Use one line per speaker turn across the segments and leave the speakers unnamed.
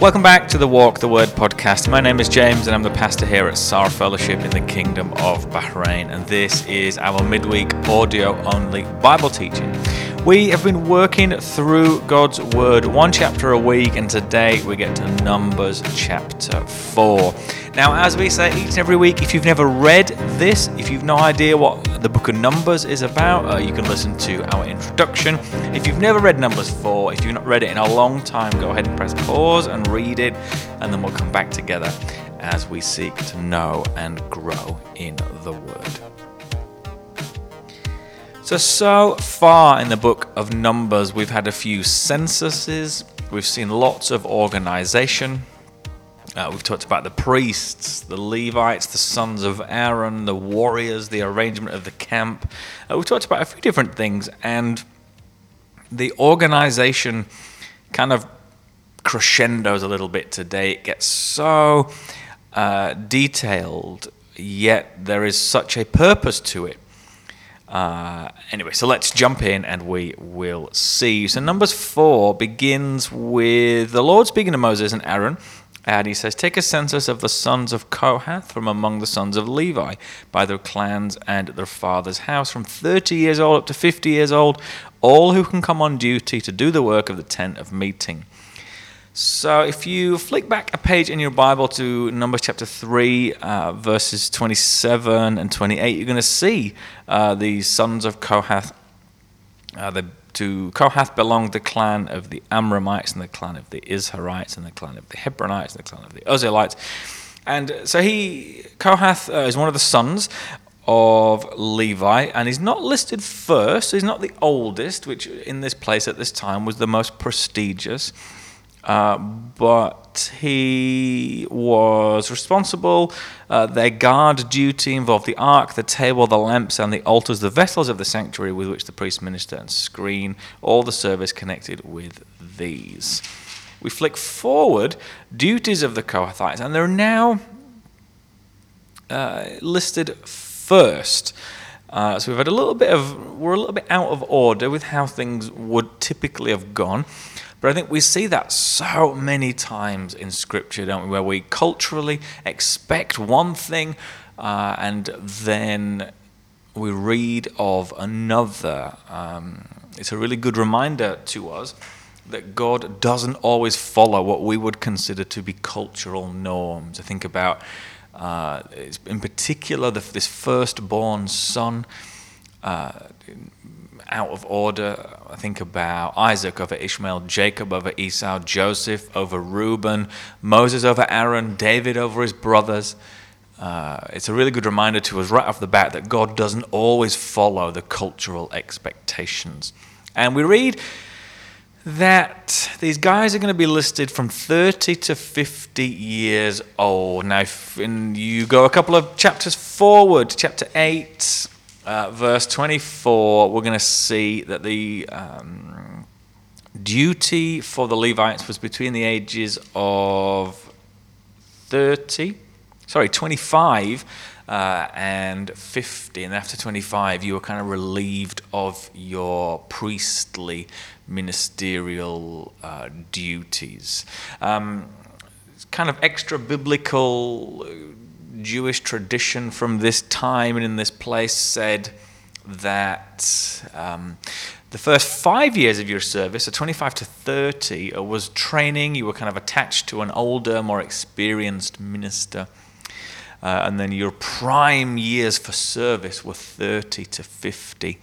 Welcome back to the Walk the Word podcast. My name is James and I'm the pastor here at Saar Fellowship in the Kingdom of Bahrain. And this is our midweek audio only Bible teaching. We have been working through God's Word one chapter a week, and today we get to Numbers chapter 4. Now, as we say each and every week, if you've never read this, if you've no idea what the book of Numbers is about, uh, you can listen to our introduction. If you've never read Numbers 4, if you've not read it in a long time, go ahead and press pause and read it, and then we'll come back together as we seek to know and grow in the Word. So, so far in the book of Numbers, we've had a few censuses, we've seen lots of organization. Uh, we've talked about the priests, the Levites, the sons of Aaron, the warriors, the arrangement of the camp. Uh, we've talked about a few different things, and the organization kind of crescendos a little bit today. It gets so uh, detailed, yet there is such a purpose to it. Uh, anyway, so let's jump in and we will see. So, Numbers 4 begins with the Lord speaking to Moses and Aaron. And he says, Take a census of the sons of Kohath from among the sons of Levi, by their clans and their father's house, from 30 years old up to 50 years old, all who can come on duty to do the work of the tent of meeting. So, if you flick back a page in your Bible to Numbers chapter 3, uh, verses 27 and 28, you're going to see uh, the sons of Kohath. Uh, the, to Kohath belonged the clan of the Amramites, and the clan of the Izharites, and the clan of the Hebronites, and the clan of the Uzzielites. And so he, Kohath, uh, is one of the sons of Levi, and he's not listed first. He's not the oldest, which in this place at this time was the most prestigious. Uh, but he was responsible. Uh, their guard duty involved the ark, the table, the lamps, and the altars, the vessels of the sanctuary with which the priests minister and screen, all the service connected with these. We flick forward duties of the Kohathites, and they're now uh, listed first. Uh, so we've had a little bit of, we're a little bit out of order with how things would typically have gone. But I think we see that so many times in Scripture, don't we, where we culturally expect one thing uh, and then we read of another. Um, it's a really good reminder to us that God doesn't always follow what we would consider to be cultural norms. I think about, uh, in particular, the, this firstborn son. Uh, out of order. I think about Isaac over Ishmael, Jacob over Esau, Joseph over Reuben, Moses over Aaron, David over his brothers. Uh, it's a really good reminder to us right off the bat that God doesn't always follow the cultural expectations. And we read that these guys are going to be listed from 30 to 50 years old. Now, if you go a couple of chapters forward, chapter 8, uh, verse 24, we're going to see that the um, duty for the Levites was between the ages of 30, sorry, 25 uh, and 50. And after 25, you were kind of relieved of your priestly ministerial uh, duties. Um, kind of extra biblical Jewish tradition from this time and in this place said that um, the first five years of your service, so 25 to 30, uh, was training. You were kind of attached to an older, more experienced minister. Uh, and then your prime years for service were 30 to 50,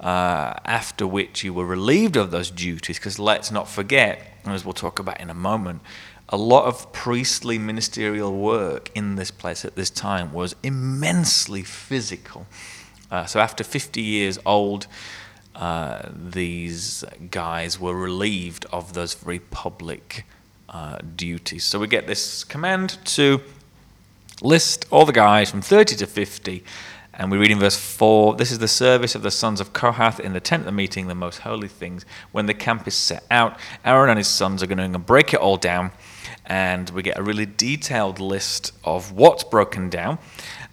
uh, after which you were relieved of those duties. Because let's not forget, as we'll talk about in a moment, a lot of priestly ministerial work in this place at this time was immensely physical. Uh, so after 50 years old, uh, these guys were relieved of those very public uh, duties. So we get this command to list all the guys from 30 to 50. And we read in verse 4 This is the service of the sons of Kohath in the tent of the meeting, the most holy things. When the camp is set out, Aaron and his sons are going to break it all down and we get a really detailed list of what's broken down.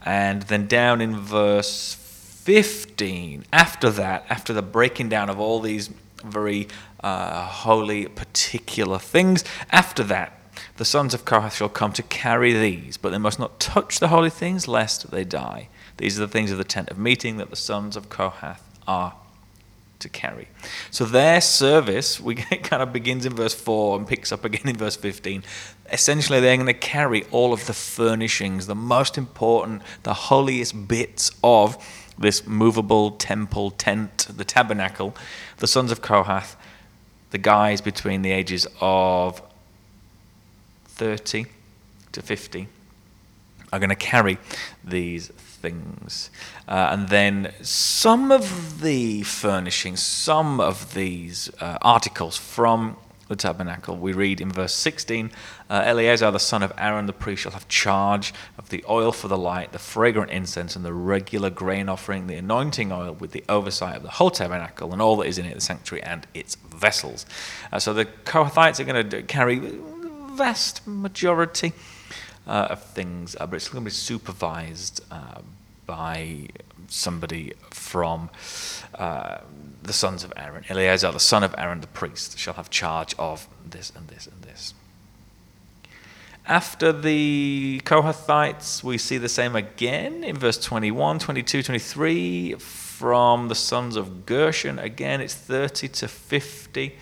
And then down in verse 15, after that, after the breaking down of all these very uh, holy, particular things, after that, The sons of Kohath shall come to carry these, but they must not touch the holy things, lest they die. These are the things of the tent of meeting that the sons of Kohath are to carry. So their service, we kind of begins in verse 4 and picks up again in verse 15. Essentially, they're going to carry all of the furnishings, the most important, the holiest bits of this movable temple tent, the tabernacle. The sons of Kohath, the guys between the ages of 30 to 50, are going to carry these things. Uh, and then some of the furnishings, some of these uh, articles from the tabernacle, we read in verse 16 uh, Eleazar, the son of Aaron the priest, shall have charge of the oil for the light, the fragrant incense, and the regular grain offering, the anointing oil, with the oversight of the whole tabernacle and all that is in it, the sanctuary and its vessels. Uh, so the Kohathites are going to carry vast majority uh, of things, uh, but it's going to be supervised uh, by somebody from uh, the sons of Aaron. Eleazar, the son of Aaron the priest, shall have charge of this and this and this. After the Kohathites, we see the same again in verse 21, 22, 23. From the sons of Gershon, again, it's 30 to 50.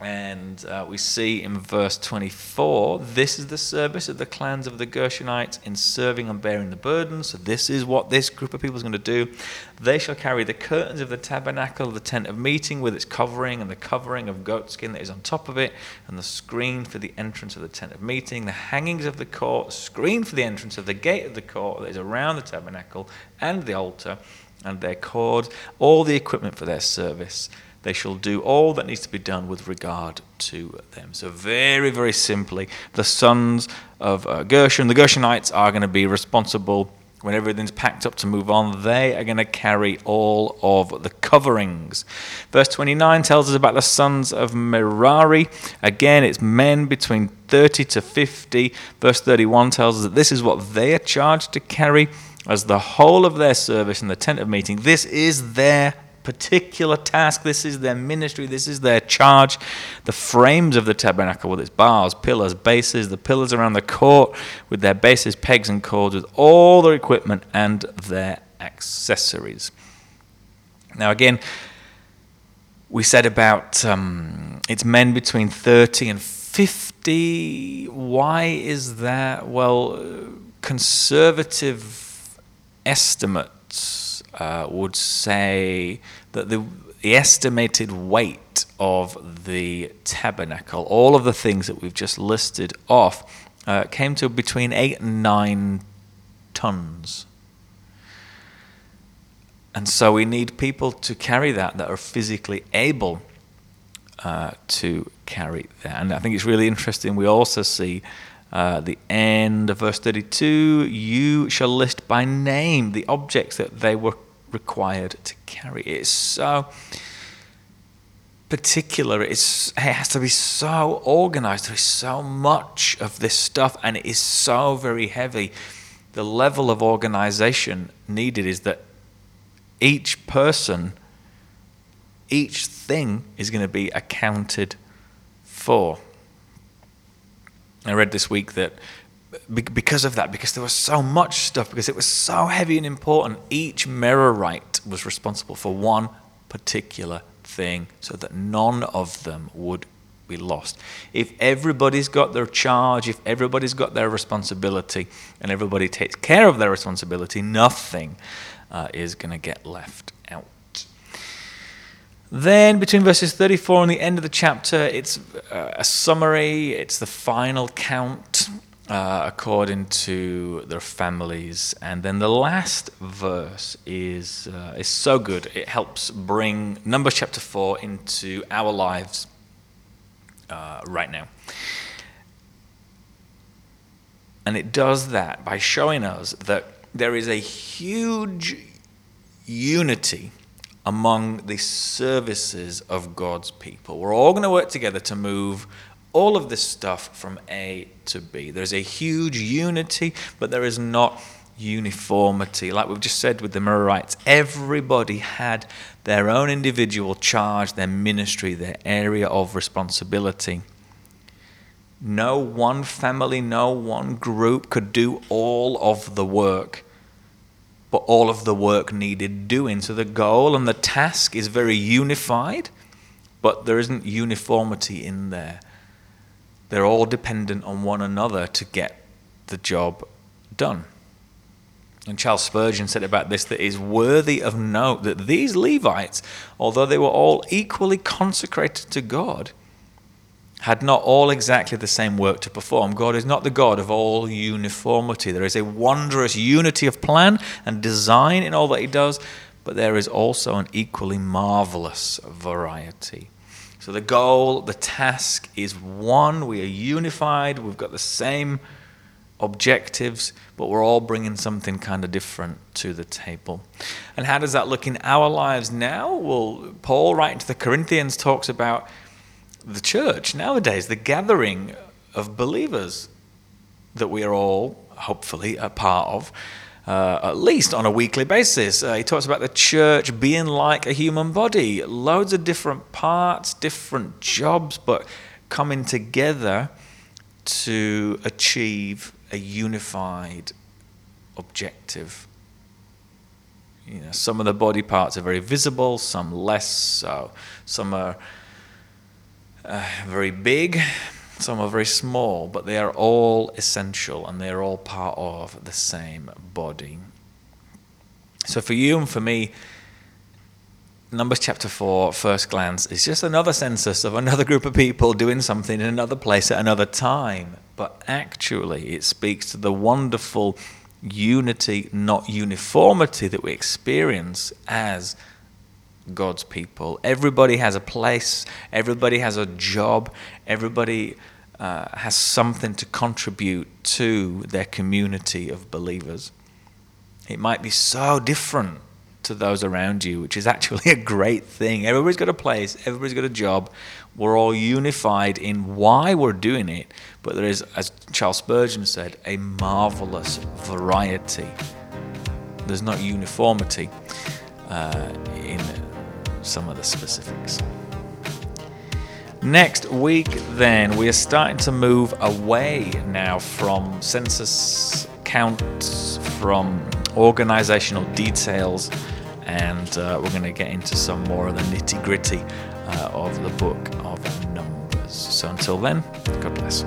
And uh, we see in verse 24 this is the service of the clans of the Gershonites in serving and bearing the burden. So, this is what this group of people is going to do. They shall carry the curtains of the tabernacle, the tent of meeting with its covering, and the covering of goatskin that is on top of it, and the screen for the entrance of the tent of meeting, the hangings of the court, screen for the entrance of the gate of the court that is around the tabernacle, and the altar, and their cords, all the equipment for their service they shall do all that needs to be done with regard to them. So, very, very simply, the sons of uh, Gershon, the Gershonites, are going to be responsible when everything's packed up to move on. They are going to carry all of the coverings. Verse 29 tells us about the sons of Merari. Again, it's men between 30 to 50. Verse 31 tells us that this is what they are charged to carry as the whole of their service in the tent of meeting. This is their particular task. This is their ministry. This is their charge. The frames of the tabernacle with its bars, pillars, bases, the pillars around the court with their bases, pegs, and cords, with all their equipment and their accessories. Now, again, we said about um, it's men between 30 and 50. Why is that? Well, conservative estimates uh, would say that the, the estimated weight of the tabernacle, all of the things that we've just listed off, uh, came to between eight and nine tons. And so we need people to carry that that are physically able uh, to carry that. And I think it's really interesting. We also see uh, the end of verse 32 you shall list by name the objects that they were required to carry. It's so particular. It's, it has to be so organized. There is so much of this stuff, and it is so very heavy. The level of organization needed is that each person, each thing is going to be accounted for. I read this week that because of that, because there was so much stuff, because it was so heavy and important, each Merarite was responsible for one particular thing so that none of them would be lost. If everybody's got their charge, if everybody's got their responsibility, and everybody takes care of their responsibility, nothing uh, is going to get left out. Then, between verses 34 and the end of the chapter, it's uh, a summary, it's the final count uh, according to their families. And then the last verse is, uh, is so good. It helps bring Numbers chapter 4 into our lives uh, right now. And it does that by showing us that there is a huge unity among the services of God's people. We're all going to work together to move all of this stuff from A to B. There's a huge unity, but there is not uniformity. Like we've just said with the Merarites, everybody had their own individual charge, their ministry, their area of responsibility. No one family, no one group could do all of the work, but all of the work needed doing. So the goal and the task is very unified, but there isn't uniformity in there. They're all dependent on one another to get the job done. And Charles Spurgeon said about this that it is worthy of note that these Levites, although they were all equally consecrated to God, had not all exactly the same work to perform. God is not the God of all uniformity. There is a wondrous unity of plan and design in all that He does, but there is also an equally marvelous variety. So the goal, the task is one. We are unified, we've got the same objectives, but we're all bringing something kind of different to the table. And how does that look in our lives now? Well, Paul, writing to the Corinthians, talks about the church nowadays, the gathering of believers that we are all, hopefully, a part of. Uh, at least on a weekly basis. Uh, he talks about the church being like a human body, loads of different parts, different jobs, but coming together to achieve a unified objective. You know, some of the body parts are very visible, some less so. Some are uh, very big, some are very small, but they are all essential and they are all part of the same body. So for you and for me, Numbers chapter 4, first glance, is just another census of another group of people doing something in another place at another time. But actually, it speaks to the wonderful unity, not uniformity, that we experience as God's people. Everybody has a place, everybody has a job, everybody uh, has something to contribute to their community of believers. It might be so different to those around you, which is actually a great thing. Everybody's got a place, everybody's got a job. We're all unified in why we're doing it, but there is, as Charles Spurgeon said, a marvelous variety. There's not uniformity uh, in some of the specifics. Next week, then, we are starting to move away now from census counts, from organizational details and uh, we're going to get into some more of the nitty gritty uh, of the book of Numbers. So until then, God bless.